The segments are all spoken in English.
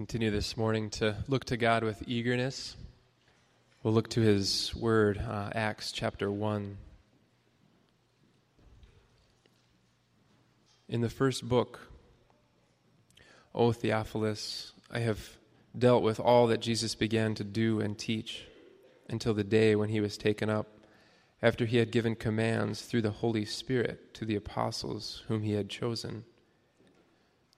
continue this morning to look to God with eagerness. We'll look to His Word, uh, Acts chapter 1. In the first book, O Theophilus, I have dealt with all that Jesus began to do and teach until the day when he was taken up, after he had given commands through the Holy Spirit to the apostles whom he had chosen.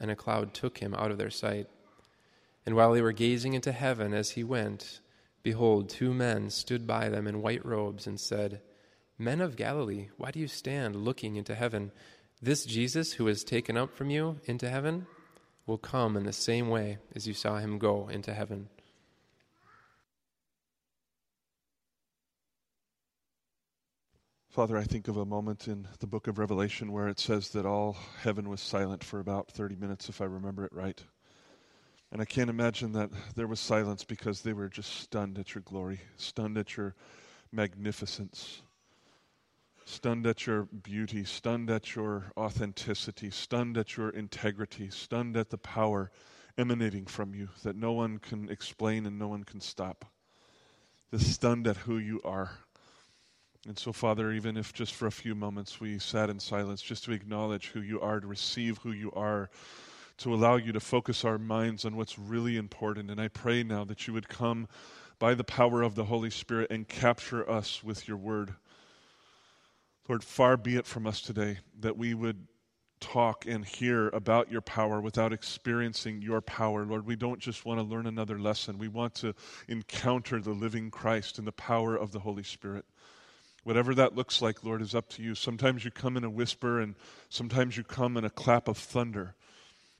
and a cloud took him out of their sight. And while they were gazing into heaven as he went, behold, two men stood by them in white robes and said, Men of Galilee, why do you stand looking into heaven? This Jesus who taken up from you into heaven will come in the same way as you saw him go into heaven. Father, I think of a moment in the book of Revelation where it says that all heaven was silent for about 30 minutes, if I remember it right. And I can't imagine that there was silence because they were just stunned at your glory, stunned at your magnificence, stunned at your beauty, stunned at your authenticity, stunned at your integrity, stunned at the power emanating from you that no one can explain and no one can stop. The stunned at who you are. And so, Father, even if just for a few moments we sat in silence just to acknowledge who you are, to receive who you are, to allow you to focus our minds on what's really important. And I pray now that you would come by the power of the Holy Spirit and capture us with your word. Lord, far be it from us today that we would talk and hear about your power without experiencing your power. Lord, we don't just want to learn another lesson. We want to encounter the living Christ and the power of the Holy Spirit. Whatever that looks like, Lord, is up to you. Sometimes you come in a whisper, and sometimes you come in a clap of thunder.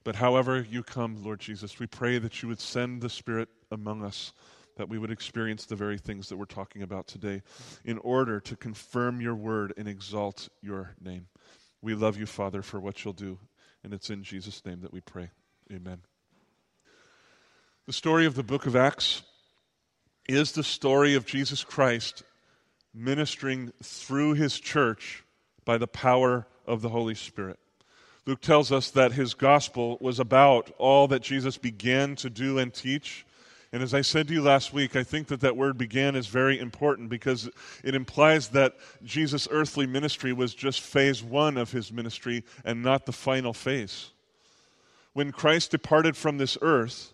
But however you come, Lord Jesus, we pray that you would send the Spirit among us, that we would experience the very things that we're talking about today, in order to confirm your word and exalt your name. We love you, Father, for what you'll do. And it's in Jesus' name that we pray. Amen. The story of the book of Acts is the story of Jesus Christ ministering through his church by the power of the Holy Spirit. Luke tells us that his gospel was about all that Jesus began to do and teach. And as I said to you last week, I think that that word began is very important because it implies that Jesus' earthly ministry was just phase one of his ministry and not the final phase. When Christ departed from this earth,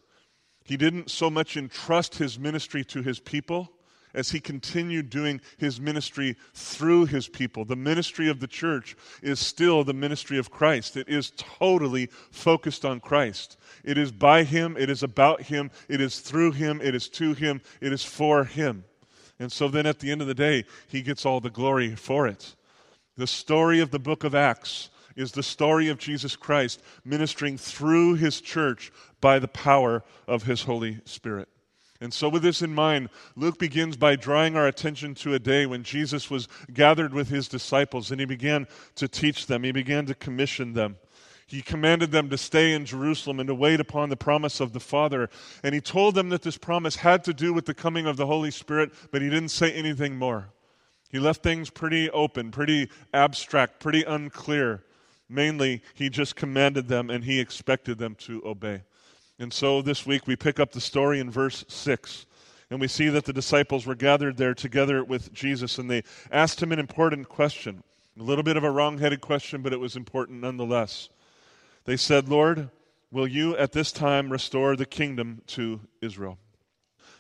he didn't so much entrust his ministry to his people as he continued doing his ministry through his people. The ministry of the church is still the ministry of Christ. It is totally focused on Christ. It is by him, it is about him, it is through him, it is to him, it is for him. And so then at the end of the day, he gets all the glory for it. The story of the book of Acts is the story of Jesus Christ ministering through his church by the power of his Holy Spirit. And so, with this in mind, Luke begins by drawing our attention to a day when Jesus was gathered with his disciples and he began to teach them, he began to commission them. He commanded them to stay in Jerusalem and to wait upon the promise of the Father. And he told them that this promise had to do with the coming of the Holy Spirit, but he didn't say anything more. He left things pretty open, pretty abstract, pretty unclear. Mainly, he just commanded them and he expected them to obey. And so this week we pick up the story in verse 6. And we see that the disciples were gathered there together with Jesus, and they asked him an important question. A little bit of a wrong headed question, but it was important nonetheless. They said, Lord, will you at this time restore the kingdom to Israel?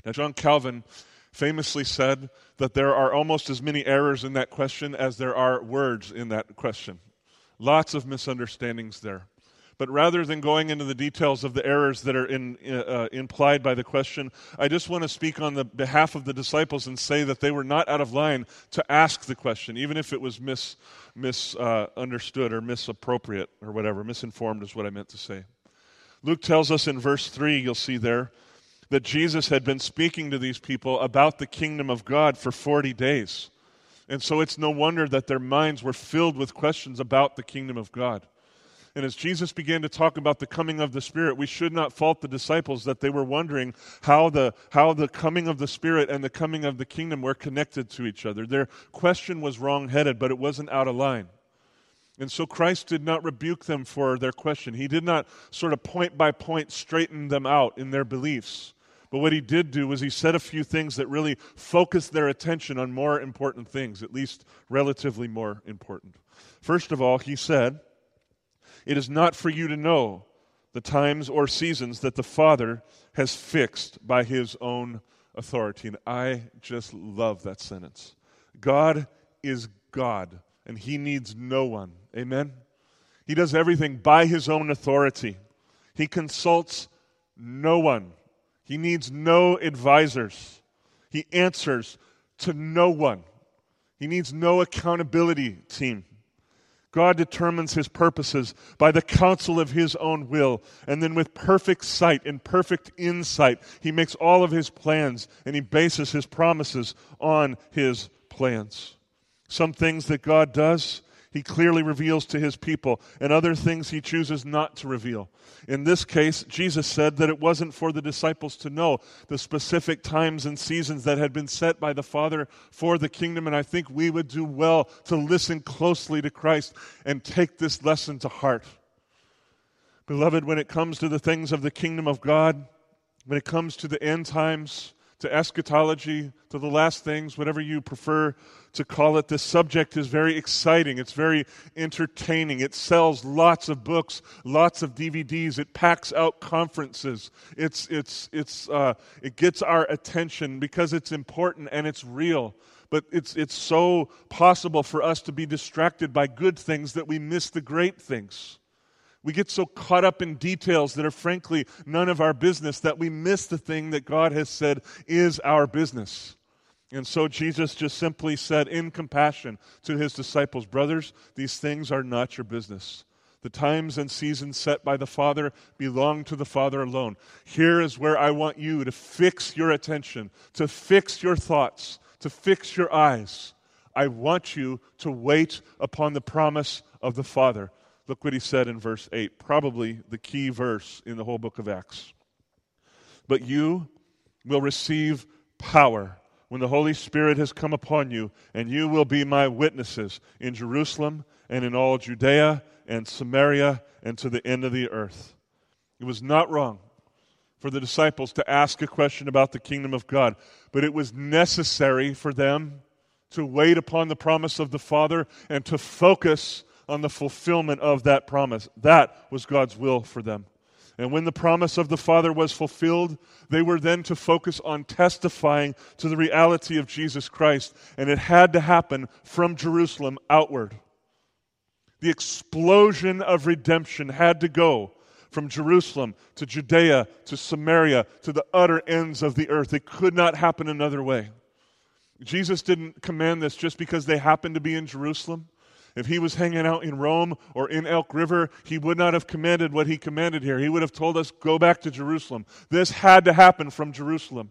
Now, John Calvin famously said that there are almost as many errors in that question as there are words in that question. Lots of misunderstandings there. But rather than going into the details of the errors that are in, uh, uh, implied by the question, I just want to speak on the behalf of the disciples and say that they were not out of line to ask the question, even if it was mis, misunderstood uh, or misappropriate or whatever. Misinformed is what I meant to say. Luke tells us in verse 3, you'll see there, that Jesus had been speaking to these people about the kingdom of God for 40 days. And so it's no wonder that their minds were filled with questions about the kingdom of God. And as Jesus began to talk about the coming of the Spirit, we should not fault the disciples that they were wondering how the, how the coming of the Spirit and the coming of the kingdom were connected to each other. Their question was wrong headed, but it wasn't out of line. And so Christ did not rebuke them for their question. He did not sort of point by point straighten them out in their beliefs. But what he did do was he said a few things that really focused their attention on more important things, at least relatively more important. First of all, he said, it is not for you to know the times or seasons that the Father has fixed by his own authority. And I just love that sentence. God is God, and he needs no one. Amen? He does everything by his own authority. He consults no one. He needs no advisors. He answers to no one. He needs no accountability team. God determines his purposes by the counsel of his own will. And then, with perfect sight and perfect insight, he makes all of his plans and he bases his promises on his plans. Some things that God does, he clearly reveals to his people, and other things he chooses not to reveal. In this case, Jesus said that it wasn't for the disciples to know the specific times and seasons that had been set by the Father for the kingdom, and I think we would do well to listen closely to Christ and take this lesson to heart. Beloved, when it comes to the things of the kingdom of God, when it comes to the end times, to eschatology, to the last things, whatever you prefer to call it. This subject is very exciting. It's very entertaining. It sells lots of books, lots of DVDs. It packs out conferences. It's, it's, it's, uh, it gets our attention because it's important and it's real. But it's, it's so possible for us to be distracted by good things that we miss the great things. We get so caught up in details that are frankly none of our business that we miss the thing that God has said is our business. And so Jesus just simply said in compassion to his disciples, Brothers, these things are not your business. The times and seasons set by the Father belong to the Father alone. Here is where I want you to fix your attention, to fix your thoughts, to fix your eyes. I want you to wait upon the promise of the Father. Look what he said in verse 8, probably the key verse in the whole book of Acts. But you will receive power when the Holy Spirit has come upon you, and you will be my witnesses in Jerusalem and in all Judea and Samaria and to the end of the earth. It was not wrong for the disciples to ask a question about the kingdom of God, but it was necessary for them to wait upon the promise of the Father and to focus on the fulfillment of that promise. That was God's will for them. And when the promise of the Father was fulfilled, they were then to focus on testifying to the reality of Jesus Christ. And it had to happen from Jerusalem outward. The explosion of redemption had to go from Jerusalem to Judea to Samaria to the utter ends of the earth. It could not happen another way. Jesus didn't command this just because they happened to be in Jerusalem. If he was hanging out in Rome or in Elk River, he would not have commanded what he commanded here. He would have told us, go back to Jerusalem. This had to happen from Jerusalem.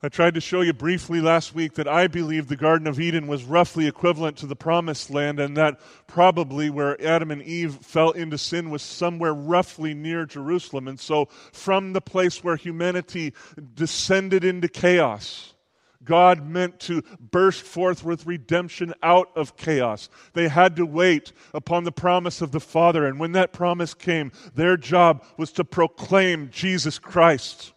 I tried to show you briefly last week that I believe the Garden of Eden was roughly equivalent to the Promised Land, and that probably where Adam and Eve fell into sin was somewhere roughly near Jerusalem. And so, from the place where humanity descended into chaos, God meant to burst forth with redemption out of chaos. They had to wait upon the promise of the Father. And when that promise came, their job was to proclaim Jesus Christ.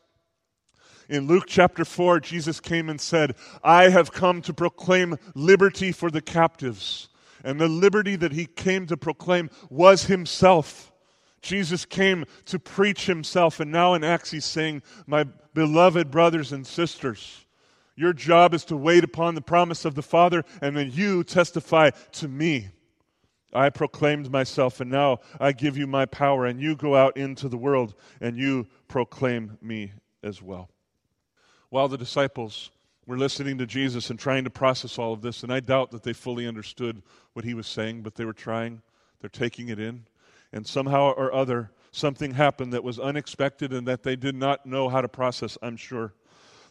In Luke chapter 4, Jesus came and said, I have come to proclaim liberty for the captives. And the liberty that he came to proclaim was himself. Jesus came to preach himself, and now in Acts he's saying, My beloved brothers and sisters, your job is to wait upon the promise of the Father, and then you testify to me. I proclaimed myself, and now I give you my power, and you go out into the world and you proclaim me as well. While the disciples were listening to Jesus and trying to process all of this, and I doubt that they fully understood what he was saying, but they were trying, they're taking it in, and somehow or other, something happened that was unexpected and that they did not know how to process, I'm sure.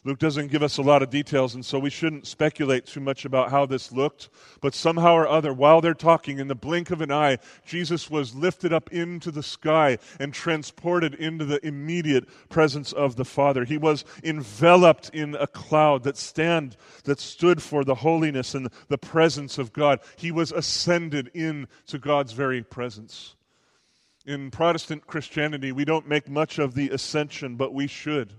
Luke doesn't give us a lot of details, and so we shouldn't speculate too much about how this looked. But somehow or other, while they're talking, in the blink of an eye, Jesus was lifted up into the sky and transported into the immediate presence of the Father. He was enveloped in a cloud that stand that stood for the holiness and the presence of God. He was ascended into God's very presence. In Protestant Christianity, we don't make much of the ascension, but we should.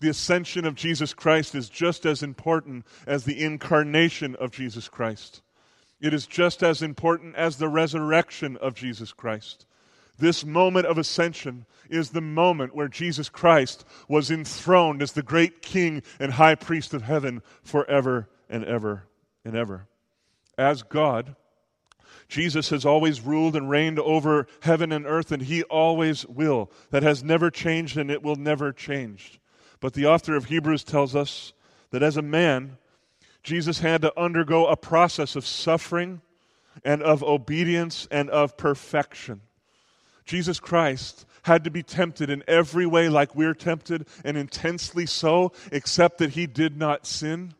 The ascension of Jesus Christ is just as important as the incarnation of Jesus Christ. It is just as important as the resurrection of Jesus Christ. This moment of ascension is the moment where Jesus Christ was enthroned as the great King and High Priest of heaven forever and ever and ever. As God, Jesus has always ruled and reigned over heaven and earth, and he always will. That has never changed, and it will never change. But the author of Hebrews tells us that as a man, Jesus had to undergo a process of suffering and of obedience and of perfection. Jesus Christ had to be tempted in every way like we're tempted, and intensely so, except that he did not sin.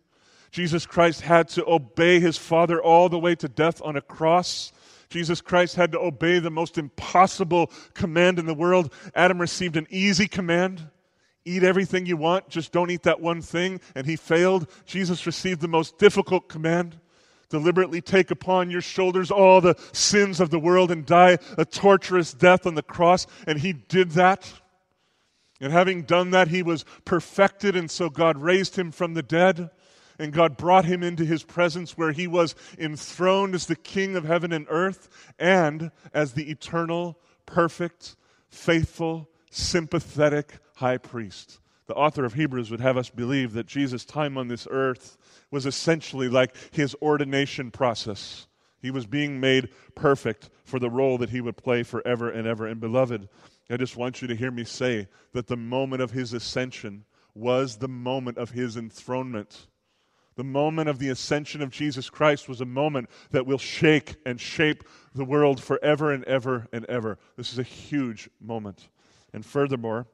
Jesus Christ had to obey his Father all the way to death on a cross. Jesus Christ had to obey the most impossible command in the world. Adam received an easy command eat everything you want, just don't eat that one thing. And he failed. Jesus received the most difficult command deliberately take upon your shoulders all the sins of the world and die a torturous death on the cross. And he did that. And having done that, he was perfected. And so God raised him from the dead. And God brought him into his presence where he was enthroned as the king of heaven and earth and as the eternal, perfect, faithful, sympathetic high priest. The author of Hebrews would have us believe that Jesus' time on this earth was essentially like his ordination process. He was being made perfect for the role that he would play forever and ever. And beloved, I just want you to hear me say that the moment of his ascension was the moment of his enthronement. The moment of the ascension of Jesus Christ was a moment that will shake and shape the world forever and ever and ever. This is a huge moment. And furthermore,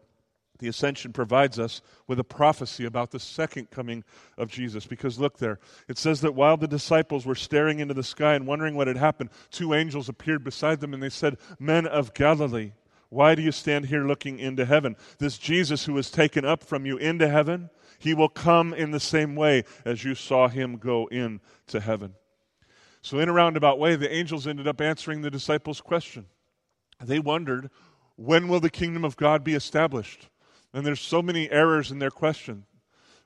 the ascension provides us with a prophecy about the second coming of Jesus. Because look there, it says that while the disciples were staring into the sky and wondering what had happened, two angels appeared beside them and they said, Men of Galilee, why do you stand here looking into heaven? This Jesus who was taken up from you into heaven, he will come in the same way as you saw him go into heaven. So, in a roundabout way, the angels ended up answering the disciples' question. They wondered, when will the kingdom of God be established? And there's so many errors in their question.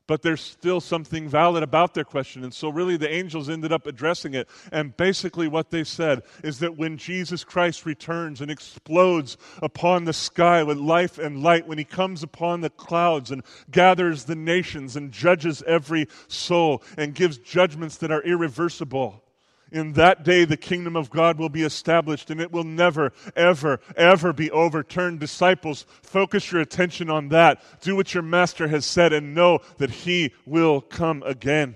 But there's still something valid about their question. And so, really, the angels ended up addressing it. And basically, what they said is that when Jesus Christ returns and explodes upon the sky with life and light, when he comes upon the clouds and gathers the nations and judges every soul and gives judgments that are irreversible, in that day, the kingdom of God will be established and it will never, ever, ever be overturned. Disciples, focus your attention on that. Do what your master has said and know that he will come again.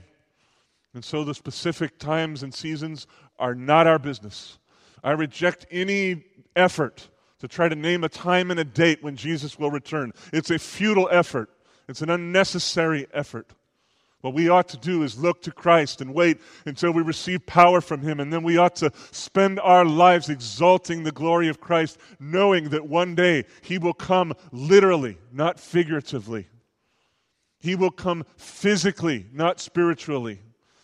And so the specific times and seasons are not our business. I reject any effort to try to name a time and a date when Jesus will return. It's a futile effort, it's an unnecessary effort. What we ought to do is look to Christ and wait until we receive power from Him. And then we ought to spend our lives exalting the glory of Christ, knowing that one day He will come literally, not figuratively. He will come physically, not spiritually.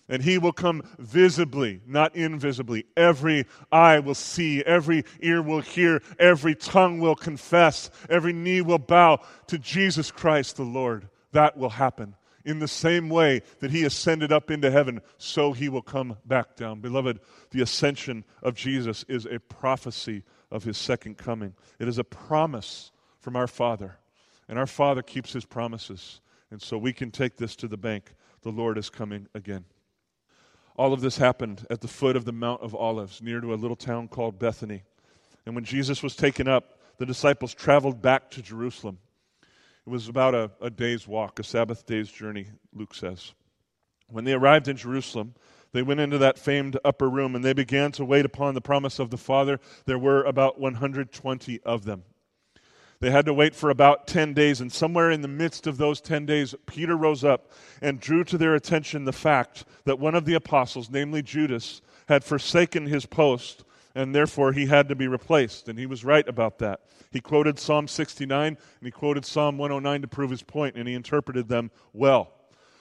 And He will come visibly, not invisibly. Every eye will see, every ear will hear, every tongue will confess, every knee will bow to Jesus Christ the Lord. That will happen in the same way that he ascended up into heaven, so he will come back down. Beloved, the ascension of Jesus is a prophecy of his second coming. It is a promise from our Father, and our Father keeps his promises. And so we can take this to the bank. The Lord is coming again. All of this happened at the foot of the Mount of Olives, near to a little town called Bethany. And when Jesus was taken up, the disciples traveled back to Jerusalem. It was about a, a day's walk, a Sabbath day's journey, Luke says. When they arrived in Jerusalem, they went into that famed upper room and they began to wait upon the promise of the Father. There were about 120 of them. They had to wait for about 10 days, and somewhere in the midst of those 10 days, Peter rose up and drew to their attention the fact that one of the apostles, namely Judas, had forsaken his post, and therefore he had to be replaced. And he was right about that. He quoted Psalm 69 and he quoted Psalm 109 to prove his point, and he interpreted them well.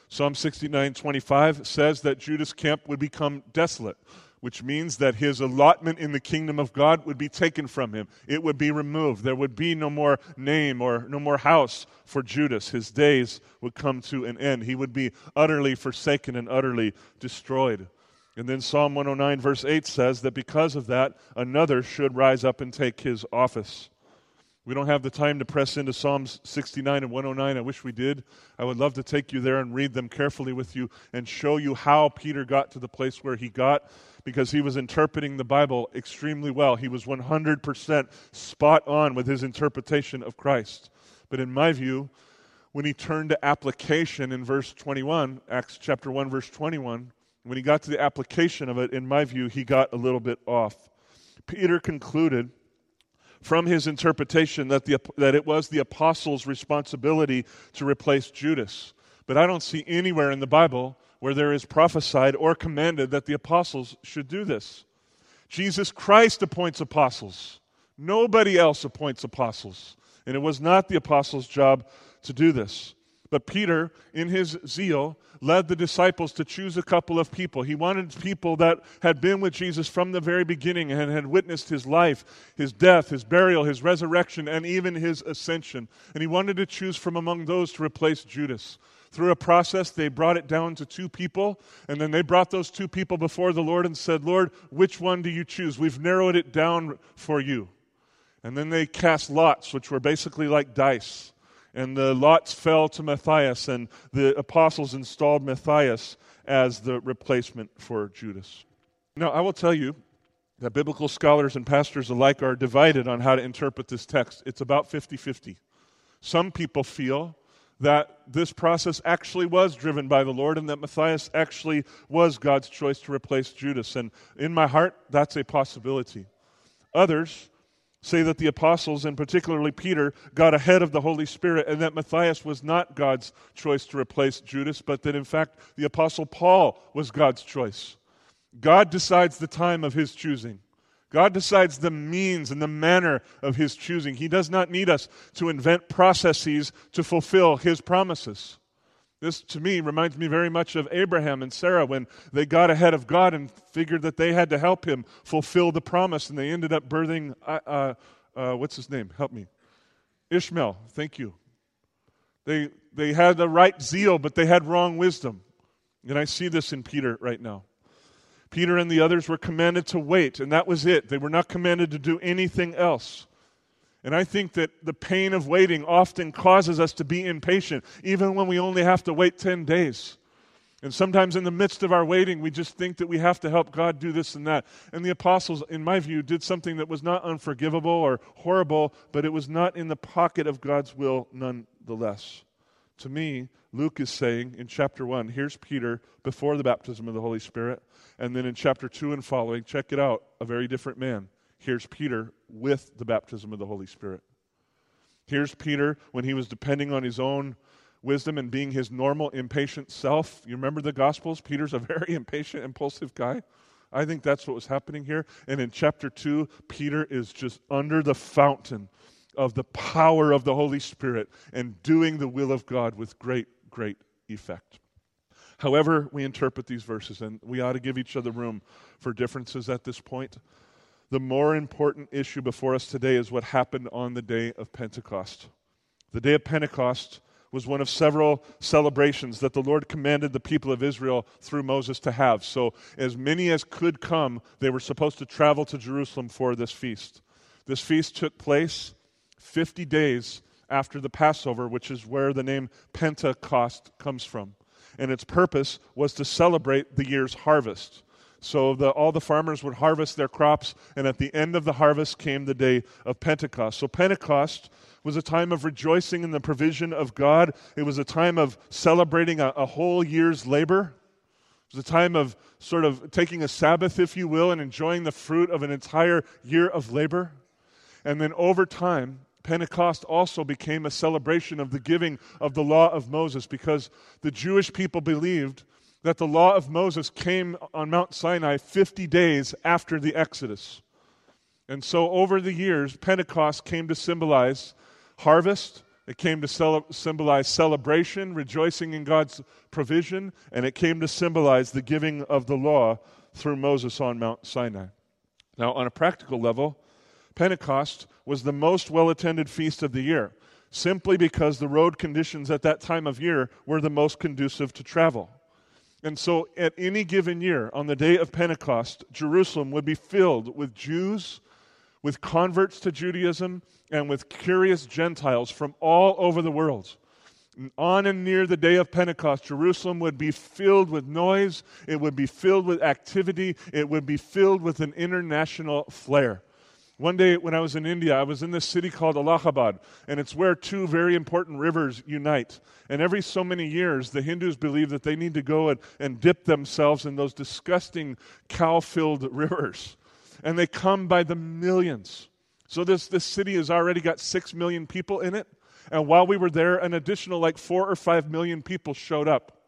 Psalm 69:25 says that Judas' camp would become desolate, which means that his allotment in the kingdom of God would be taken from him. It would be removed. There would be no more name or no more house for Judas. His days would come to an end. He would be utterly forsaken and utterly destroyed. And then Psalm 109, verse 8 says that because of that, another should rise up and take his office. We don't have the time to press into Psalms 69 and 109. I wish we did. I would love to take you there and read them carefully with you and show you how Peter got to the place where he got because he was interpreting the Bible extremely well. He was 100% spot on with his interpretation of Christ. But in my view, when he turned to application in verse 21, Acts chapter 1, verse 21, when he got to the application of it, in my view, he got a little bit off. Peter concluded from his interpretation that, the, that it was the apostles' responsibility to replace Judas. But I don't see anywhere in the Bible where there is prophesied or commanded that the apostles should do this. Jesus Christ appoints apostles. Nobody else appoints apostles. And it was not the apostles' job to do this. But Peter, in his zeal, led the disciples to choose a couple of people. He wanted people that had been with Jesus from the very beginning and had witnessed his life, his death, his burial, his resurrection, and even his ascension. And he wanted to choose from among those to replace Judas. Through a process, they brought it down to two people, and then they brought those two people before the Lord and said, Lord, which one do you choose? We've narrowed it down for you. And then they cast lots, which were basically like dice and the lots fell to Matthias, and the apostles installed Matthias as the replacement for Judas. Now, I will tell you that biblical scholars and pastors alike are divided on how to interpret this text. It's about 50 50. Some people feel that this process actually was driven by the Lord and that Matthias actually was God's choice to replace Judas. And in my heart, that's a possibility. Others say that the apostles, and particularly Peter, got ahead of the Holy Spirit, and that Matthias was not God's choice to replace Judas, but that in fact the apostle Paul was God's choice. God decides the time of his choosing. God decides the means and the manner of his choosing. He does not need us to invent processes to fulfill his promises. This, to me, reminds me very much of Abraham and Sarah when they got ahead of God and figured that they had to help him fulfill the promise, and they ended up birthing, uh, uh, uh, what's his name? Help me. Ishmael. Thank you. They, they had the right zeal, but they had wrong wisdom. And I see this in Peter right now. Peter and the others were commanded to wait, and that was it. They were not commanded to do anything else. And I think that the pain of waiting often causes us to be impatient, even when we only have to wait 10 days. And sometimes in the midst of our waiting, we just think that we have to help God do this and that. And the apostles, in my view, did something that was not unforgivable or horrible, but it was not in the pocket of God's will nonetheless. To me, Luke is saying in chapter 1, here's Peter before the baptism of the Holy Spirit. And then in chapter 2 and following, check it out, a very different man. Here's Peter with the baptism of the Holy Spirit. Here's Peter when he was depending on his own wisdom and being his normal impatient self. You remember the Gospels? Peter's a very impatient, impulsive guy. I think that's what was happening here. And in chapter 2, Peter is just under the fountain of the power of the Holy Spirit and doing the will of God with great, great effect. However, we interpret these verses, and we ought to give each other room for differences at this point. The more important issue before us today is what happened on the day of Pentecost. The day of Pentecost was one of several celebrations that the Lord commanded the people of Israel through Moses to have. So, as many as could come, they were supposed to travel to Jerusalem for this feast. This feast took place 50 days after the Passover, which is where the name Pentecost comes from. And its purpose was to celebrate the year's harvest. So the, all the farmers would harvest their crops, and at the end of the harvest came the day of Pentecost. So Pentecost was a time of rejoicing in the provision of God. It was a time of celebrating a, a whole year's labor. It was a time of sort of taking a Sabbath, if you will, and enjoying the fruit of an entire year of labor. And then over time, Pentecost also became a celebration of the giving of the law of Moses because the Jewish people believed that the law of Moses came on Mount Sinai 50 days after the Exodus. And so over the years, Pentecost came to symbolize harvest, it came to cel- symbolize celebration, rejoicing in God's provision, and it came to symbolize the giving of the law through Moses on Mount Sinai. Now, on a practical level, Pentecost was the most well attended feast of the year, simply because the road conditions at that time of year were the most conducive to travel. And so, at any given year, on the day of Pentecost, Jerusalem would be filled with Jews, with converts to Judaism, and with curious Gentiles from all over the world. And on and near the day of Pentecost, Jerusalem would be filled with noise, it would be filled with activity, it would be filled with an international flair. One day when I was in India, I was in this city called Allahabad, and it's where two very important rivers unite. And every so many years, the Hindus believe that they need to go and, and dip themselves in those disgusting cow filled rivers. And they come by the millions. So this, this city has already got six million people in it. And while we were there, an additional like four or five million people showed up.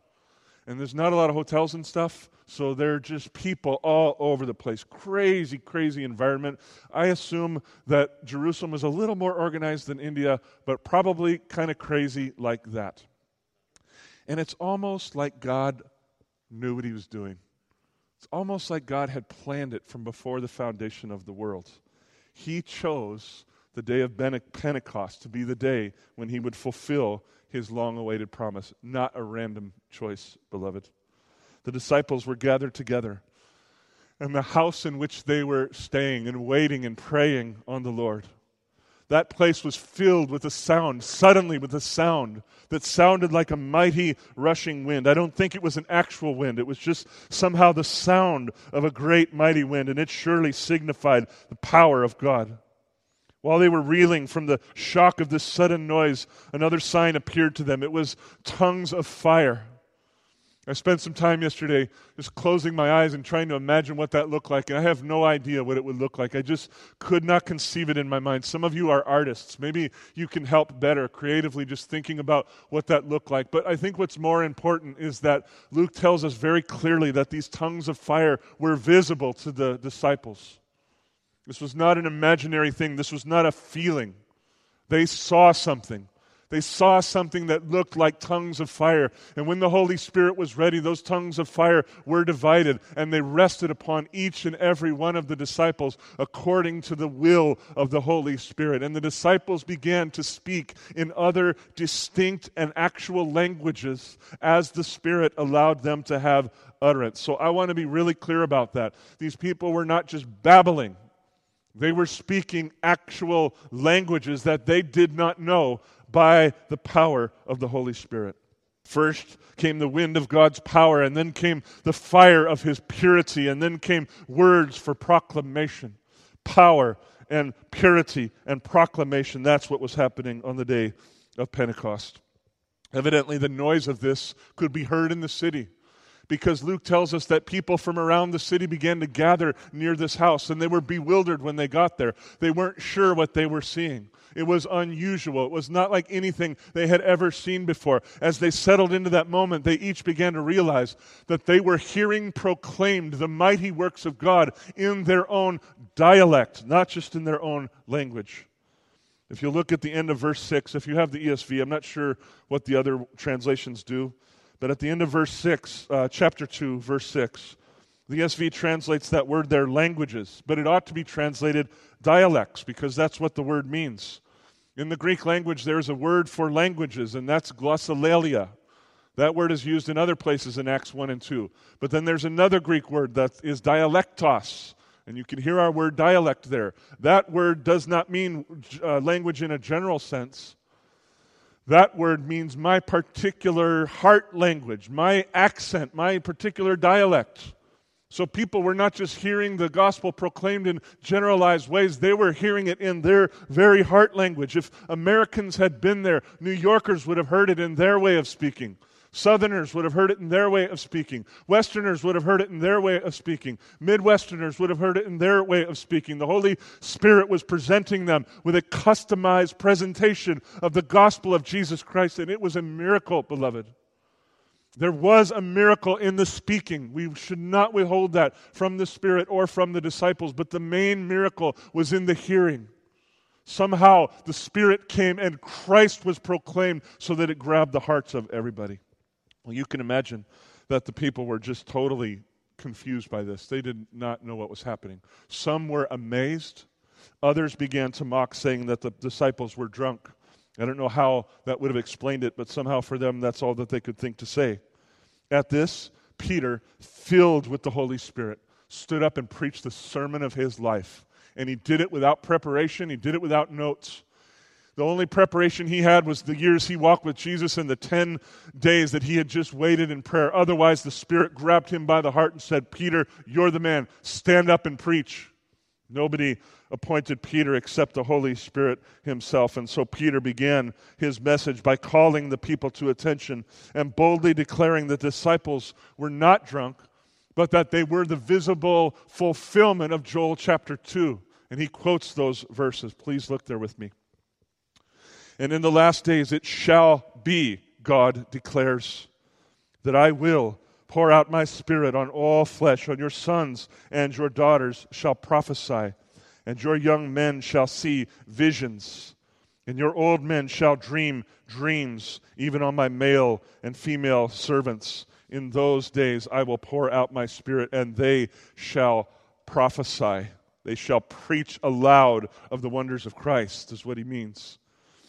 And there's not a lot of hotels and stuff. So they're just people all over the place. Crazy, crazy environment. I assume that Jerusalem is a little more organized than India, but probably kind of crazy like that. And it's almost like God knew what he was doing. It's almost like God had planned it from before the foundation of the world. He chose the day of Pentecost to be the day when he would fulfill his long awaited promise. Not a random choice, beloved the disciples were gathered together. And the house in which they were staying and waiting and praying on the Lord. That place was filled with a sound, suddenly with a sound that sounded like a mighty rushing wind. I don't think it was an actual wind. It was just somehow the sound of a great mighty wind, and it surely signified the power of God. While they were reeling from the shock of this sudden noise, another sign appeared to them. It was tongues of fire I spent some time yesterday just closing my eyes and trying to imagine what that looked like, and I have no idea what it would look like. I just could not conceive it in my mind. Some of you are artists. Maybe you can help better creatively just thinking about what that looked like. But I think what's more important is that Luke tells us very clearly that these tongues of fire were visible to the disciples. This was not an imaginary thing, this was not a feeling. They saw something. They saw something that looked like tongues of fire. And when the Holy Spirit was ready, those tongues of fire were divided, and they rested upon each and every one of the disciples according to the will of the Holy Spirit. And the disciples began to speak in other distinct and actual languages as the Spirit allowed them to have utterance. So I want to be really clear about that. These people were not just babbling. They were speaking actual languages that they did not know, by the power of the Holy Spirit. First came the wind of God's power, and then came the fire of his purity, and then came words for proclamation. Power and purity and proclamation. That's what was happening on the day of Pentecost. Evidently, the noise of this could be heard in the city because Luke tells us that people from around the city began to gather near this house and they were bewildered when they got there. They weren't sure what they were seeing. It was unusual. It was not like anything they had ever seen before. As they settled into that moment, they each began to realize that they were hearing proclaimed the mighty works of God in their own dialect, not just in their own language. If you look at the end of verse 6, if you have the ESV, I'm not sure what the other translations do, but at the end of verse 6, uh, chapter 2, verse 6, the ESV translates that word there languages, but it ought to be translated dialects because that's what the word means. In the Greek language, there's a word for languages, and that's glossolalia. That word is used in other places in Acts 1 and 2. But then there's another Greek word that is dialectos. And you can hear our word dialect there. That word does not mean uh, language in a general sense. That word means my particular heart language, my accent, my particular dialect. So people were not just hearing the gospel proclaimed in generalized ways, they were hearing it in their very heart language. If Americans had been there, New Yorkers would have heard it in their way of speaking. Southerners would have heard it in their way of speaking. Westerners would have heard it in their way of speaking. Midwesterners would have heard it in their way of speaking. The Holy Spirit was presenting them with a customized presentation of the gospel of Jesus Christ, and it was a miracle, beloved. There was a miracle in the speaking. We should not withhold that from the Spirit or from the disciples, but the main miracle was in the hearing. Somehow the Spirit came and Christ was proclaimed so that it grabbed the hearts of everybody. Well, you can imagine that the people were just totally confused by this. They did not know what was happening. Some were amazed, others began to mock, saying that the disciples were drunk. I don't know how that would have explained it, but somehow for them, that's all that they could think to say. At this, Peter, filled with the Holy Spirit, stood up and preached the sermon of his life. And he did it without preparation, he did it without notes. The only preparation he had was the years he walked with Jesus and the 10 days that he had just waited in prayer. Otherwise, the Spirit grabbed him by the heart and said, Peter, you're the man. Stand up and preach. Nobody appointed Peter except the Holy Spirit himself. And so Peter began his message by calling the people to attention and boldly declaring the disciples were not drunk, but that they were the visible fulfillment of Joel chapter 2. And he quotes those verses. Please look there with me. And in the last days it shall be, God declares, that I will pour out my spirit on all flesh, on your sons and your daughters shall prophesy, and your young men shall see visions, and your old men shall dream dreams, even on my male and female servants. In those days I will pour out my spirit, and they shall prophesy. They shall preach aloud of the wonders of Christ, is what he means.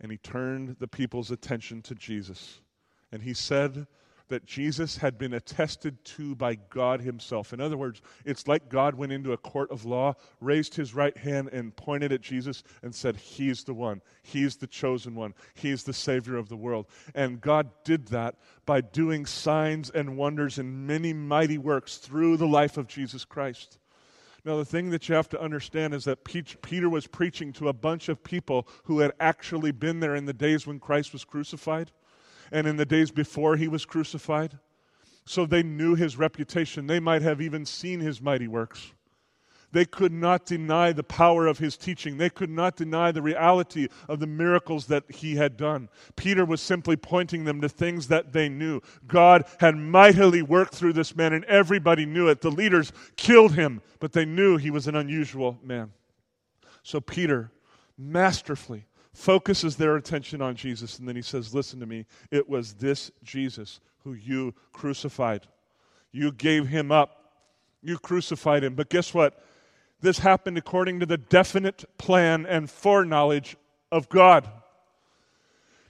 and he turned the people's attention to Jesus. And he said that Jesus had been attested to by God himself. In other words, it's like God went into a court of law, raised his right hand, and pointed at Jesus and said, He's the one. He's the chosen one. He's the Savior of the world. And God did that by doing signs and wonders and many mighty works through the life of Jesus Christ. Now, the thing that you have to understand is that Peter was preaching to a bunch of people who had actually been there in the days when Christ was crucified and in the days before he was crucified. So they knew his reputation. They might have even seen his mighty works. They could not deny the power of his teaching. They could not deny the reality of the miracles that he had done. Peter was simply pointing them to things that they knew. God had mightily worked through this man, and everybody knew it. The leaders killed him, but they knew he was an unusual man. So Peter masterfully focuses their attention on Jesus, and then he says, Listen to me, it was this Jesus who you crucified. You gave him up. You crucified him. But guess what? This happened according to the definite plan and foreknowledge of God.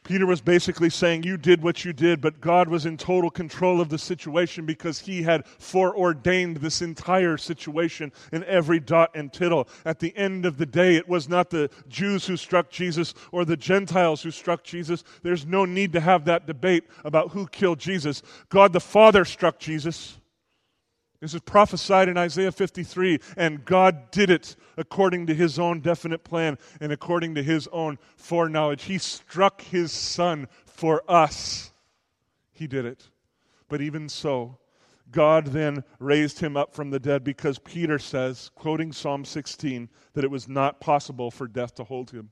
Peter was basically saying, You did what you did, but God was in total control of the situation because he had foreordained this entire situation in every dot and tittle. At the end of the day, it was not the Jews who struck Jesus or the Gentiles who struck Jesus. There's no need to have that debate about who killed Jesus. God the Father struck Jesus. This is prophesied in Isaiah 53, and God did it according to his own definite plan and according to his own foreknowledge. He struck his son for us. He did it. But even so, God then raised him up from the dead because Peter says, quoting Psalm 16, that it was not possible for death to hold him.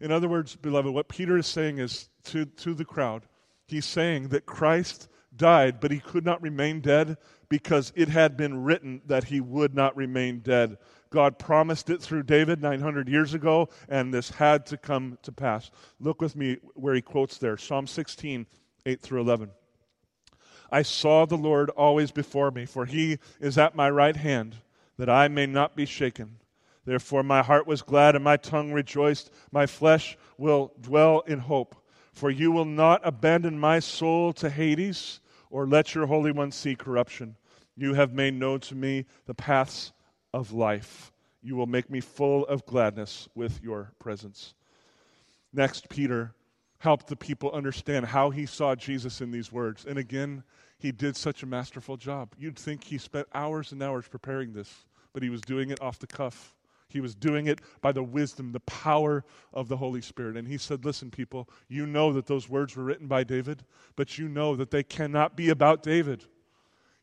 In other words, beloved, what Peter is saying is to, to the crowd, he's saying that Christ died, but he could not remain dead because it had been written that he would not remain dead. God promised it through David 900 years ago, and this had to come to pass. Look with me where he quotes there Psalm 16, 8 through 11. I saw the Lord always before me, for he is at my right hand, that I may not be shaken. Therefore, my heart was glad and my tongue rejoiced. My flesh will dwell in hope. For you will not abandon my soul to Hades, or let your Holy One see corruption. You have made known to me the paths of life. You will make me full of gladness with your presence. Next, Peter helped the people understand how he saw Jesus in these words. And again, he did such a masterful job. You'd think he spent hours and hours preparing this, but he was doing it off the cuff. He was doing it by the wisdom, the power of the Holy Spirit. And he said, Listen, people, you know that those words were written by David, but you know that they cannot be about David.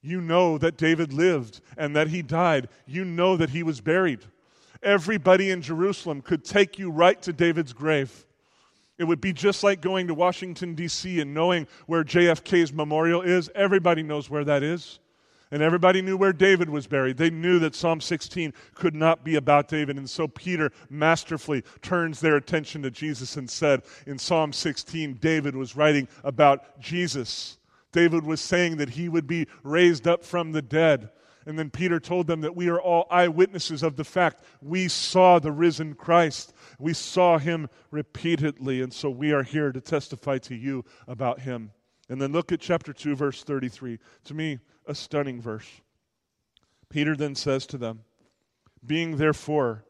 You know that David lived and that he died. You know that he was buried. Everybody in Jerusalem could take you right to David's grave. It would be just like going to Washington, D.C. and knowing where JFK's memorial is. Everybody knows where that is. And everybody knew where David was buried. They knew that Psalm 16 could not be about David. And so Peter masterfully turns their attention to Jesus and said in Psalm 16, David was writing about Jesus. David was saying that he would be raised up from the dead. And then Peter told them that we are all eyewitnesses of the fact we saw the risen Christ. We saw him repeatedly. And so we are here to testify to you about him. And then look at chapter 2, verse 33. To me, a stunning verse. Peter then says to them, Being therefore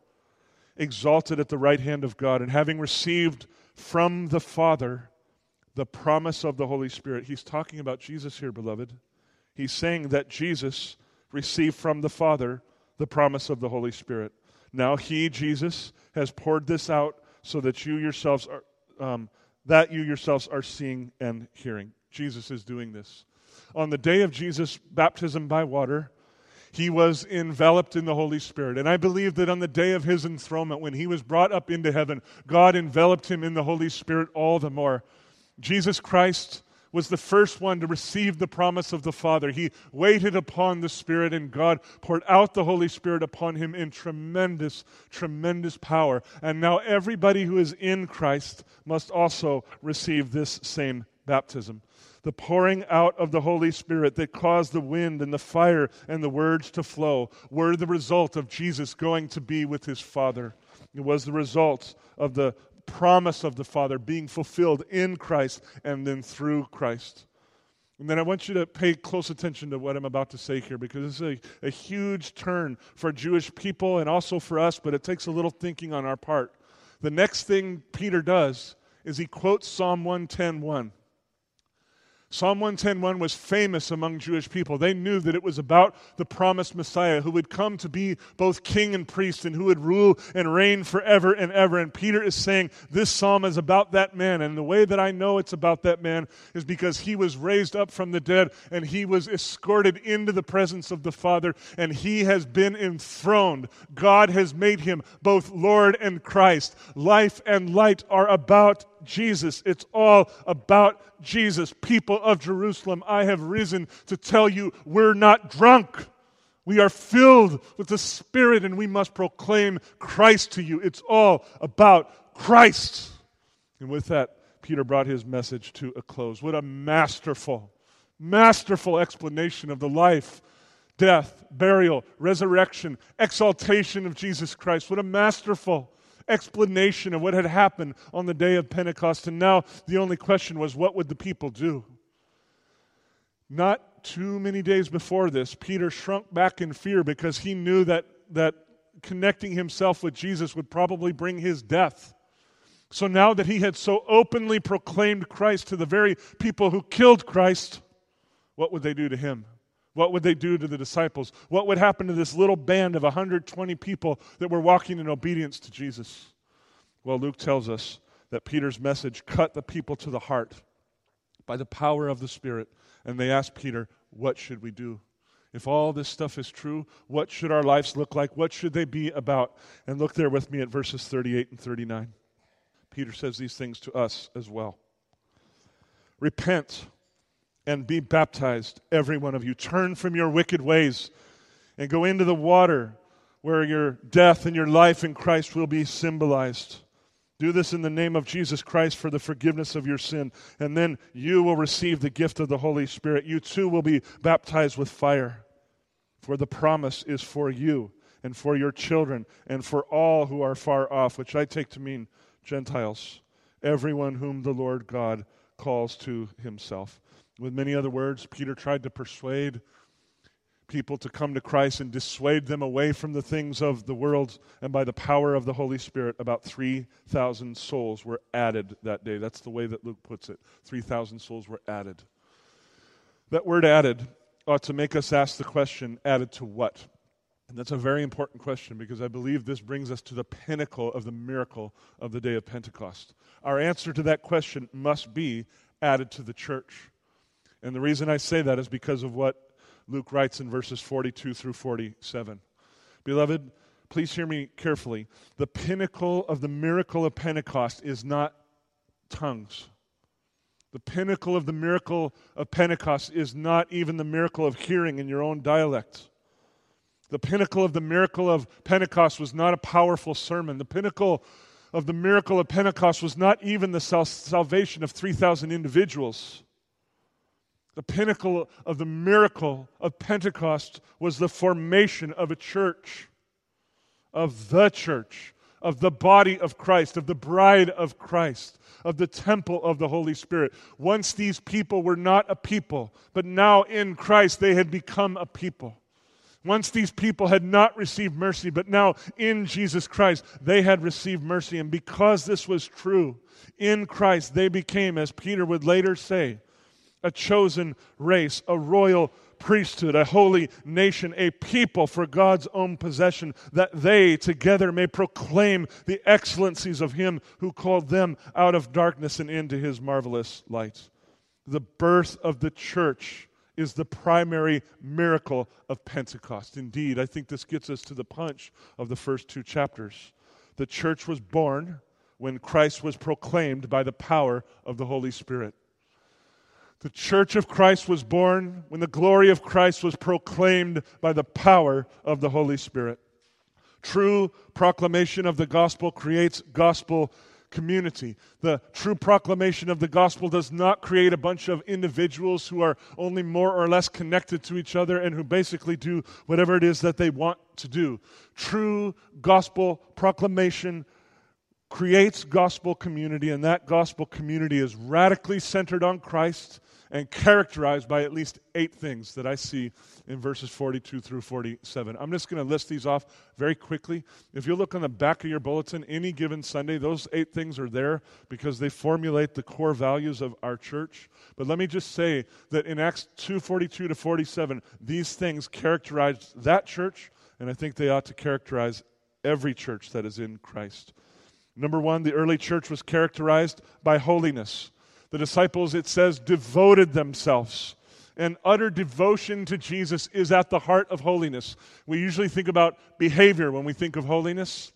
exalted at the right hand of God, and having received from the Father the promise of the Holy Spirit. He's talking about Jesus here, beloved. He's saying that Jesus received from the Father the promise of the Holy Spirit. Now he, Jesus, has poured this out so that you yourselves are um, that you yourselves are seeing and hearing. Jesus is doing this. On the day of Jesus' baptism by water, he was enveloped in the Holy Spirit. And I believe that on the day of his enthronement, when he was brought up into heaven, God enveloped him in the Holy Spirit all the more. Jesus Christ was the first one to receive the promise of the Father. He waited upon the Spirit, and God poured out the Holy Spirit upon him in tremendous, tremendous power. And now everybody who is in Christ must also receive this same baptism. The pouring out of the Holy Spirit that caused the wind and the fire and the words to flow were the result of Jesus going to be with his Father. It was the result of the promise of the Father being fulfilled in Christ and then through Christ. And then I want you to pay close attention to what I'm about to say here because it's a, a huge turn for Jewish people and also for us, but it takes a little thinking on our part. The next thing Peter does is he quotes Psalm 110:1. Psalm 110:1 was famous among Jewish people. They knew that it was about the promised Messiah who would come to be both king and priest and who would rule and reign forever and ever. And Peter is saying this psalm is about that man. And the way that I know it's about that man is because he was raised up from the dead and he was escorted into the presence of the Father and he has been enthroned. God has made him both Lord and Christ. Life and light are about Jesus. It's all about Jesus. People of Jerusalem, I have risen to tell you we're not drunk. We are filled with the Spirit and we must proclaim Christ to you. It's all about Christ. And with that, Peter brought his message to a close. What a masterful, masterful explanation of the life, death, burial, resurrection, exaltation of Jesus Christ. What a masterful explanation of what had happened on the day of Pentecost. And now the only question was, what would the people do? Not too many days before this, Peter shrunk back in fear because he knew that, that connecting himself with Jesus would probably bring his death. So now that he had so openly proclaimed Christ to the very people who killed Christ, what would they do to him? What would they do to the disciples? What would happen to this little band of 120 people that were walking in obedience to Jesus? Well, Luke tells us that Peter's message cut the people to the heart by the power of the Spirit. And they asked Peter, What should we do? If all this stuff is true, what should our lives look like? What should they be about? And look there with me at verses 38 and 39. Peter says these things to us as well. Repent and be baptized, every one of you. Turn from your wicked ways and go into the water where your death and your life in Christ will be symbolized. Do this in the name of Jesus Christ for the forgiveness of your sin, and then you will receive the gift of the Holy Spirit. You too will be baptized with fire, for the promise is for you and for your children and for all who are far off, which I take to mean Gentiles, everyone whom the Lord God calls to himself. With many other words, Peter tried to persuade people to come to Christ and dissuade them away from the things of the world. And by the power of the Holy Spirit, about 3,000 souls were added that day. That's the way that Luke puts it 3,000 souls were added. That word added ought to make us ask the question added to what? And that's a very important question because I believe this brings us to the pinnacle of the miracle of the day of Pentecost. Our answer to that question must be added to the church. And the reason I say that is because of what Luke writes in verses 42 through 47. Beloved, please hear me carefully. The pinnacle of the miracle of Pentecost is not tongues. The pinnacle of the miracle of Pentecost is not even the miracle of hearing in your own dialect. The pinnacle of the miracle of Pentecost was not a powerful sermon. The pinnacle of the miracle of Pentecost was not even the sal- salvation of 3,000 individuals. The pinnacle of the miracle of Pentecost was the formation of a church, of the church, of the body of Christ, of the bride of Christ, of the temple of the Holy Spirit. Once these people were not a people, but now in Christ they had become a people. Once these people had not received mercy, but now in Jesus Christ they had received mercy. And because this was true, in Christ they became, as Peter would later say, a chosen race, a royal priesthood, a holy nation, a people for God's own possession, that they together may proclaim the excellencies of Him who called them out of darkness and into His marvelous light. The birth of the church is the primary miracle of Pentecost. Indeed, I think this gets us to the punch of the first two chapters. The church was born when Christ was proclaimed by the power of the Holy Spirit. The church of Christ was born when the glory of Christ was proclaimed by the power of the Holy Spirit. True proclamation of the gospel creates gospel community. The true proclamation of the gospel does not create a bunch of individuals who are only more or less connected to each other and who basically do whatever it is that they want to do. True gospel proclamation creates gospel community, and that gospel community is radically centered on Christ and characterized by at least eight things that I see in verses 42 through 47. I'm just going to list these off very quickly. If you look on the back of your bulletin, any given Sunday, those eight things are there because they formulate the core values of our church. But let me just say that in Acts 2:42 to 47, these things characterize that church, and I think they ought to characterize every church that is in Christ. Number one, the early church was characterized by holiness. The disciples, it says, devoted themselves. And utter devotion to Jesus is at the heart of holiness. We usually think about behavior when we think of holiness,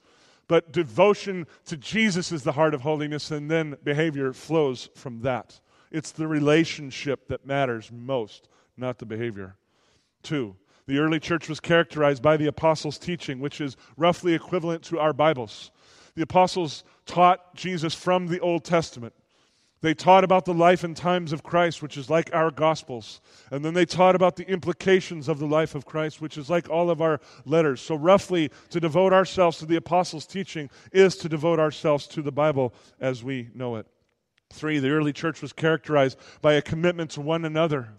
but devotion to Jesus is the heart of holiness, and then behavior flows from that. It's the relationship that matters most, not the behavior. Two, the early church was characterized by the apostles' teaching, which is roughly equivalent to our Bibles. The apostles taught Jesus from the Old Testament. They taught about the life and times of Christ, which is like our Gospels. And then they taught about the implications of the life of Christ, which is like all of our letters. So, roughly, to devote ourselves to the apostles' teaching is to devote ourselves to the Bible as we know it. Three, the early church was characterized by a commitment to one another.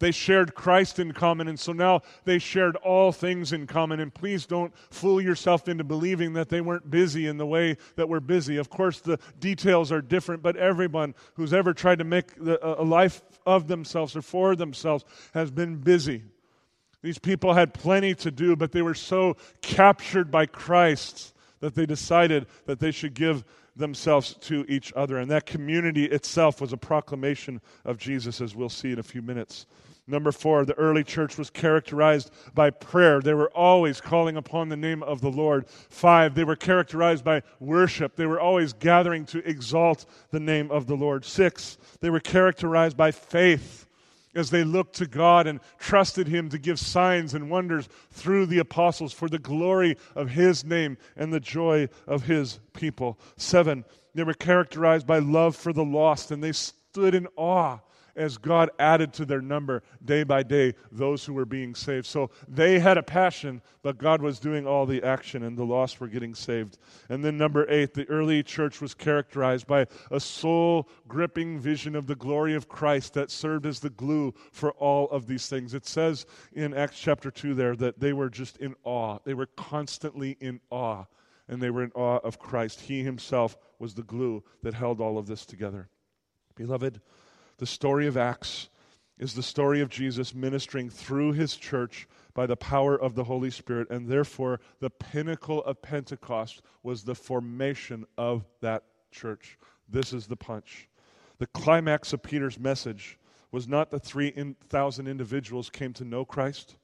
They shared Christ in common, and so now they shared all things in common. And please don't fool yourself into believing that they weren't busy in the way that we're busy. Of course, the details are different, but everyone who's ever tried to make a life of themselves or for themselves has been busy. These people had plenty to do, but they were so captured by Christ that they decided that they should give themselves to each other. And that community itself was a proclamation of Jesus, as we'll see in a few minutes. Number four, the early church was characterized by prayer. They were always calling upon the name of the Lord. Five, they were characterized by worship. They were always gathering to exalt the name of the Lord. Six, they were characterized by faith. as they looked to God and trusted Him to give signs and wonders through the apostles for the glory of His name and the joy of His people. Seven, they were characterized by love for the lost, and they stood in awe as God added to their number day by day those who were being saved. So they had a passion, but God was doing all the action, and the lost were getting saved. And then, number eight, the early church was characterized by a soul gripping vision of the glory of Christ that served as the glue for all of these things. It says in Acts chapter 2 there that they were just in awe, they were constantly in awe. And they were in awe of Christ. He himself was the glue that held all of this together. Beloved, the story of Acts is the story of Jesus ministering through his church by the power of the Holy Spirit, and therefore the pinnacle of Pentecost was the formation of that church. This is the punch. The climax of Peter's message was not that 3,000 individuals came to know Christ.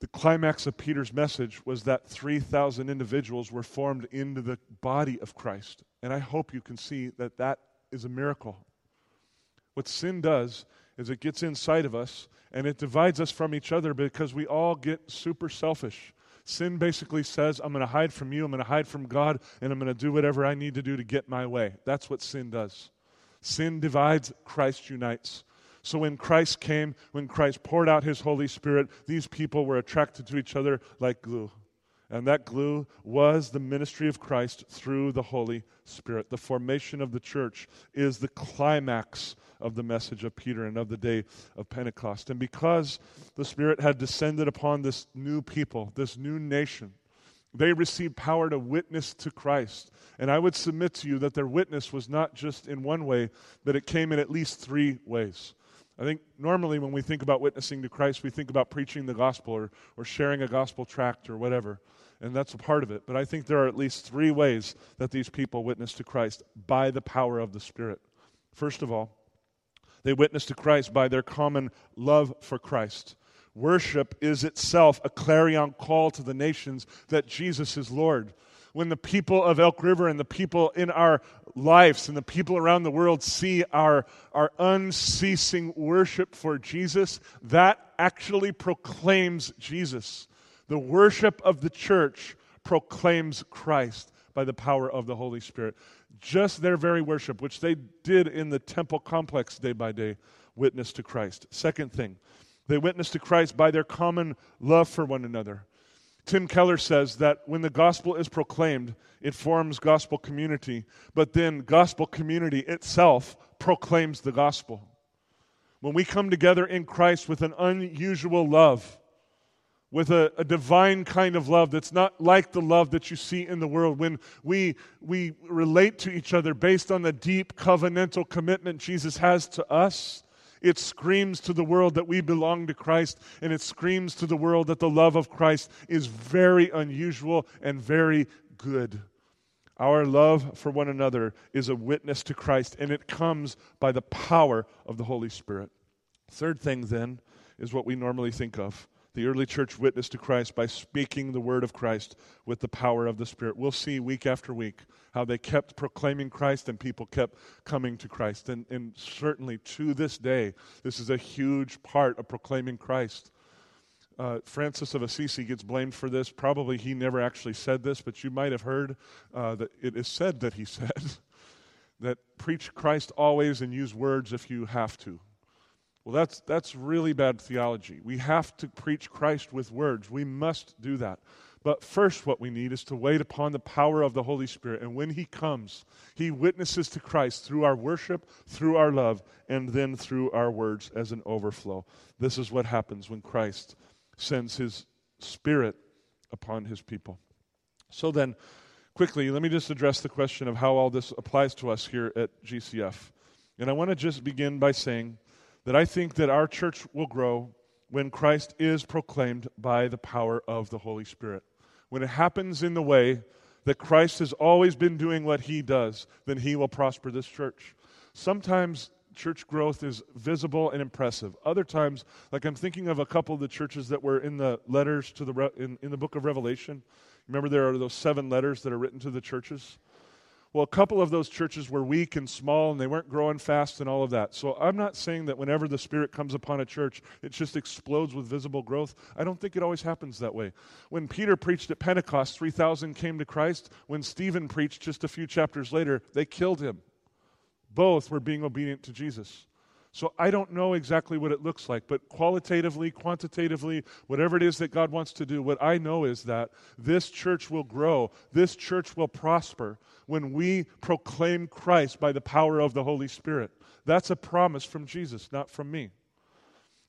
The climax of Peter's message was that 3,000 individuals were formed into the body of Christ. And I hope you can see that that is a miracle. What sin does is it gets inside of us and it divides us from each other because we all get super selfish. Sin basically says, I'm going to hide from you, I'm going to hide from God, and I'm going to do whatever I need to do to get my way. That's what sin does. Sin divides, Christ unites. So when Christ came, when Christ poured out his Holy Spirit, these people were attracted to each other like glue. And that glue was the ministry of Christ through the Holy Spirit. The formation of the church is the climax of the message of Peter and of the day of Pentecost. And because the Spirit had descended upon this new people, this new nation, they received power to witness to Christ. And I would submit to you that their witness was not just in one way, but it came in at least three ways. I think normally when we think about witnessing to Christ, we think about preaching the gospel or, or sharing a gospel tract or whatever and that's a part of it. But I think there are at least three ways that these people witness to Christ by the power of the Spirit. First of all, they witness to Christ by their common love for Christ. Worship is itself a clarion call to the nations that Jesus is Lord. When the people of Elk River and the people in our lives and the people around the world see our, our unceasing worship for Jesus, that actually proclaims Jesus. The worship of the church proclaims Christ by the power of the Holy Spirit. Just their very worship, which they did in the temple complex day by day, witness to Christ. Second thing, they witness to Christ by their common love for one another. Tim Keller says that when the gospel is proclaimed, it forms gospel community, but then gospel community itself proclaims the gospel. When we come together in Christ with an unusual love, with a, a, divine kind of love that's not like the love that you see in the world. When we, we relate to each other based on the deep covenantal commitment Jesus has to us, it screams to the world that we belong to Christ, and it screams to the world that the love of Christ is very unusual and very good. Our love for one another is a witness to Christ, and it comes by the power of the Holy Spirit. Third thing, then, is what we normally think of the early church witnessed to Christ by speaking the word of Christ with the power of the Spirit. We'll see week after week how they kept proclaiming Christ and people kept coming to Christ. And, and certainly to this day, this is a huge part of proclaiming Christ. Uh, Francis of Assisi gets blamed for this. Probably he never actually said this, but you might have heard uh, that it is said that he said that preach Christ always and use words if you have to. Well, that's, that's really bad theology. We have to preach Christ with words. We must do that. But first, what we need is to wait upon the power of the Holy Spirit. And when He comes, He witnesses to Christ through our worship, through our love, and then through our words as an overflow. This is what happens when Christ sends His Spirit upon His people. So then, quickly, let me just address the question of how all this applies to us here at GCF. And I want to just begin by saying, that I think that our church will grow when Christ is proclaimed by the power of the Holy Spirit. When it happens in the way that Christ has always been doing what he does, then he will prosper this church. Sometimes church growth is visible and impressive. Other times, like I'm thinking of a couple of the churches that were in the letters to the in, in the book of Revelation. Remember there are those seven letters that are written to the churches? Well, a couple of those churches were weak and small and they weren't growing fast and all of that. So I'm not saying that whenever the Spirit comes upon a church, it just explodes with visible growth. I don't think it always happens that way. When Peter preached at Pentecost, 3,000 came to Christ. When Stephen preached just a few chapters later, they killed him. Both were being obedient to Jesus. So I don't know exactly what it looks like, but qualitatively, quantitatively, whatever it is that God wants to do, what I know is that this church will grow, this church will prosper when we proclaim Christ by the power of the Holy Spirit. That's a promise from Jesus, not from me.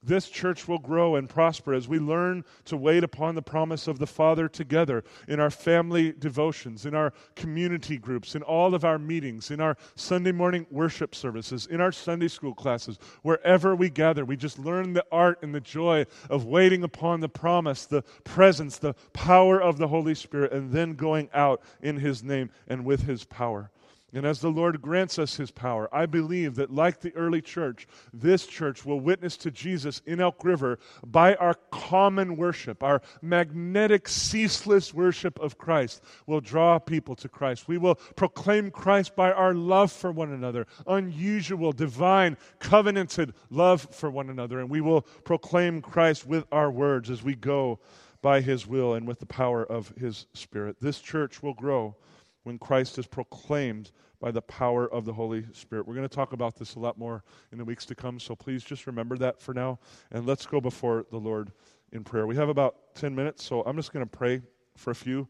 This church will grow and prosper as we learn to wait upon the promise of the Father together in our family devotions, in our community groups, in all of our meetings, in our Sunday morning worship services, in our Sunday school classes, wherever we gather. We just learn the art and the joy of waiting upon the promise, the presence, the power of the Holy Spirit, and then going out in His name and with His power. And as the Lord grants us his power, I believe that, like the early church, this church will witness to Jesus in Elk River by our common worship. Our magnetic, ceaseless worship of Christ will draw people to Christ. We will proclaim Christ by our love for one another, unusual, divine, covenanted love for one another. And we will proclaim Christ with our words as we go by his will and with the power of his Spirit. This church will grow when Christ is proclaimed by the power of the Holy Spirit. We're going to talk about this a lot more in the weeks to come, so please just remember that for now. And let's go before the Lord in prayer. We have about 10 minutes, so I'm just going to pray for a few.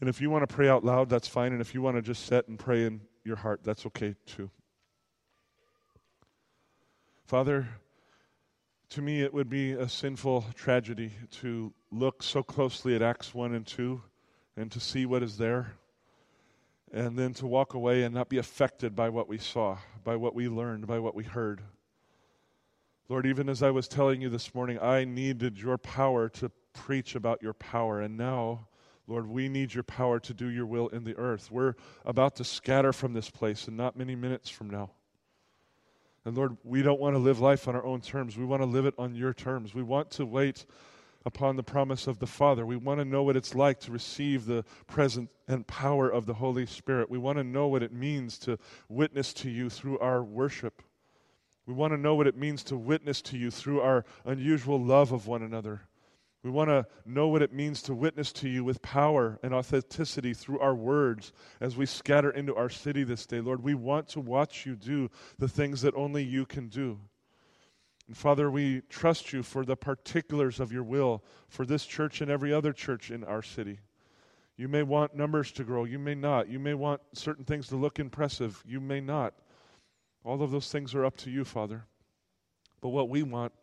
And if you want to pray out loud, that's fine. And if you want to just sit and pray in your heart, that's okay too. Father, to me, it would be a sinful tragedy to look so closely at Acts 1 and 2 and to see what is there and then to walk away and not be affected by what we saw, by what we learned, by what we heard. Lord, even as I was telling you this morning, I needed your power to preach about your power. And now, Lord, we need your power to do your will in the earth. We're about to scatter from this place and not many minutes from now. And Lord, we don't want to live life on our own terms. We want to live it on your terms. We want to wait upon the promise of the Father. We want to know what it's like to receive the presence and power of the Holy Spirit. We want to know what it means to witness to you through our worship. We want to know what it means to witness to you through our unusual love of one another. We want to know what it means to witness to you with power and authenticity through our words as we scatter into our city this day. Lord, we want to watch you do the things that only you can do. And Father, we trust you for the particulars of your will for this church and every other church in our city. You may want numbers to grow. You may not. You may want certain things to look impressive. You may not. All of those things are up to you, Father. But what we want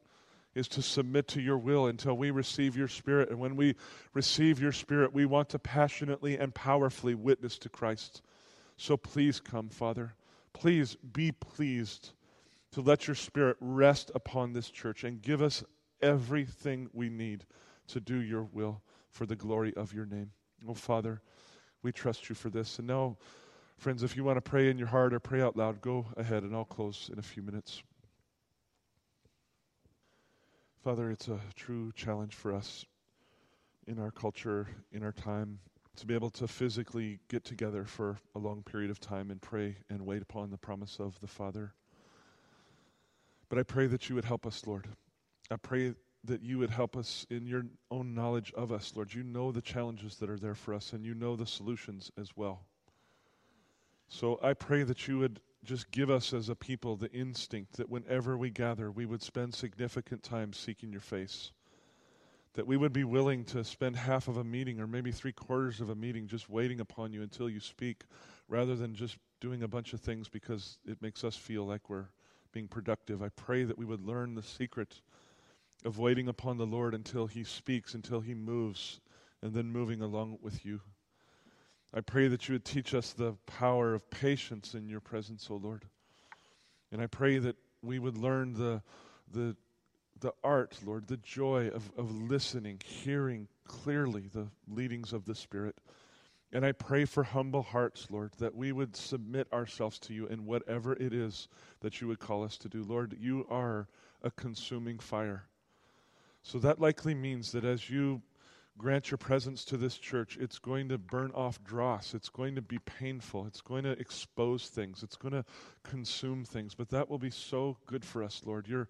is to submit to your will until we receive your Spirit. And when we receive your Spirit, we want to passionately and powerfully witness to Christ. So please come, Father. Please be pleased to let your Spirit rest upon this church and give us everything we need to do your will for the glory of your name. Oh, Father, we trust you for this. And now, friends, if you want to pray in your heart or pray out loud, go ahead and I'll close in a few minutes. Father, it's a true challenge for us in our culture, in our time, to be able to physically get together for a long period of time and pray and wait upon the promise of the Father. But I pray that you would help us, Lord. I pray that you would help us in your own knowledge of us, Lord. You know the challenges that are there for us, and you know the solutions as well. So I pray that you would just give us as a people the instinct that whenever we gather, we would spend significant time seeking your face. That we would be willing to spend half of a meeting or maybe three quarters of a meeting just waiting upon you until you speak, rather than just doing a bunch of things because it makes us feel like we're being productive. I pray that we would learn the secret of waiting upon the Lord until He speaks, until He moves, and then moving along with you. I pray that you would teach us the power of patience in your presence, O Lord. And I pray that we would learn the, the, the art, Lord, the joy of, of listening, hearing clearly the leadings of the Spirit and I pray for humble hearts, Lord, that we would submit ourselves to you in whatever it is that you would call us to do. Lord, you are a consuming fire. So that likely means that as you grant your presence to this church. It's going to burn off dross. It's going to be painful. It's going to expose things. It's going to consume things. But that will be so good for us, Lord. Your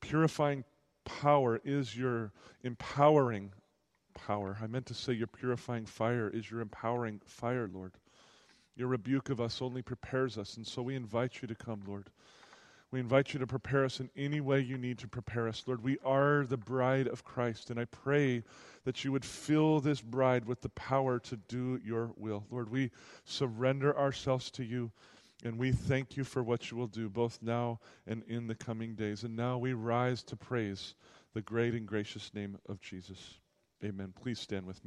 purifying power is your empowering power. I meant to say your purifying fire is your empowering fire, Lord. Your rebuke of us only prepares us. And so we invite you to come, Lord. We invite you to prepare us in any way you need to prepare us. Lord, we are the bride of Christ, and I pray that you would fill this bride with the power to do your will. Lord, we surrender ourselves to you, and we thank you for what you will do both now and in the coming days. And now we rise to praise the great and gracious name of Jesus. Amen. Please stand with me.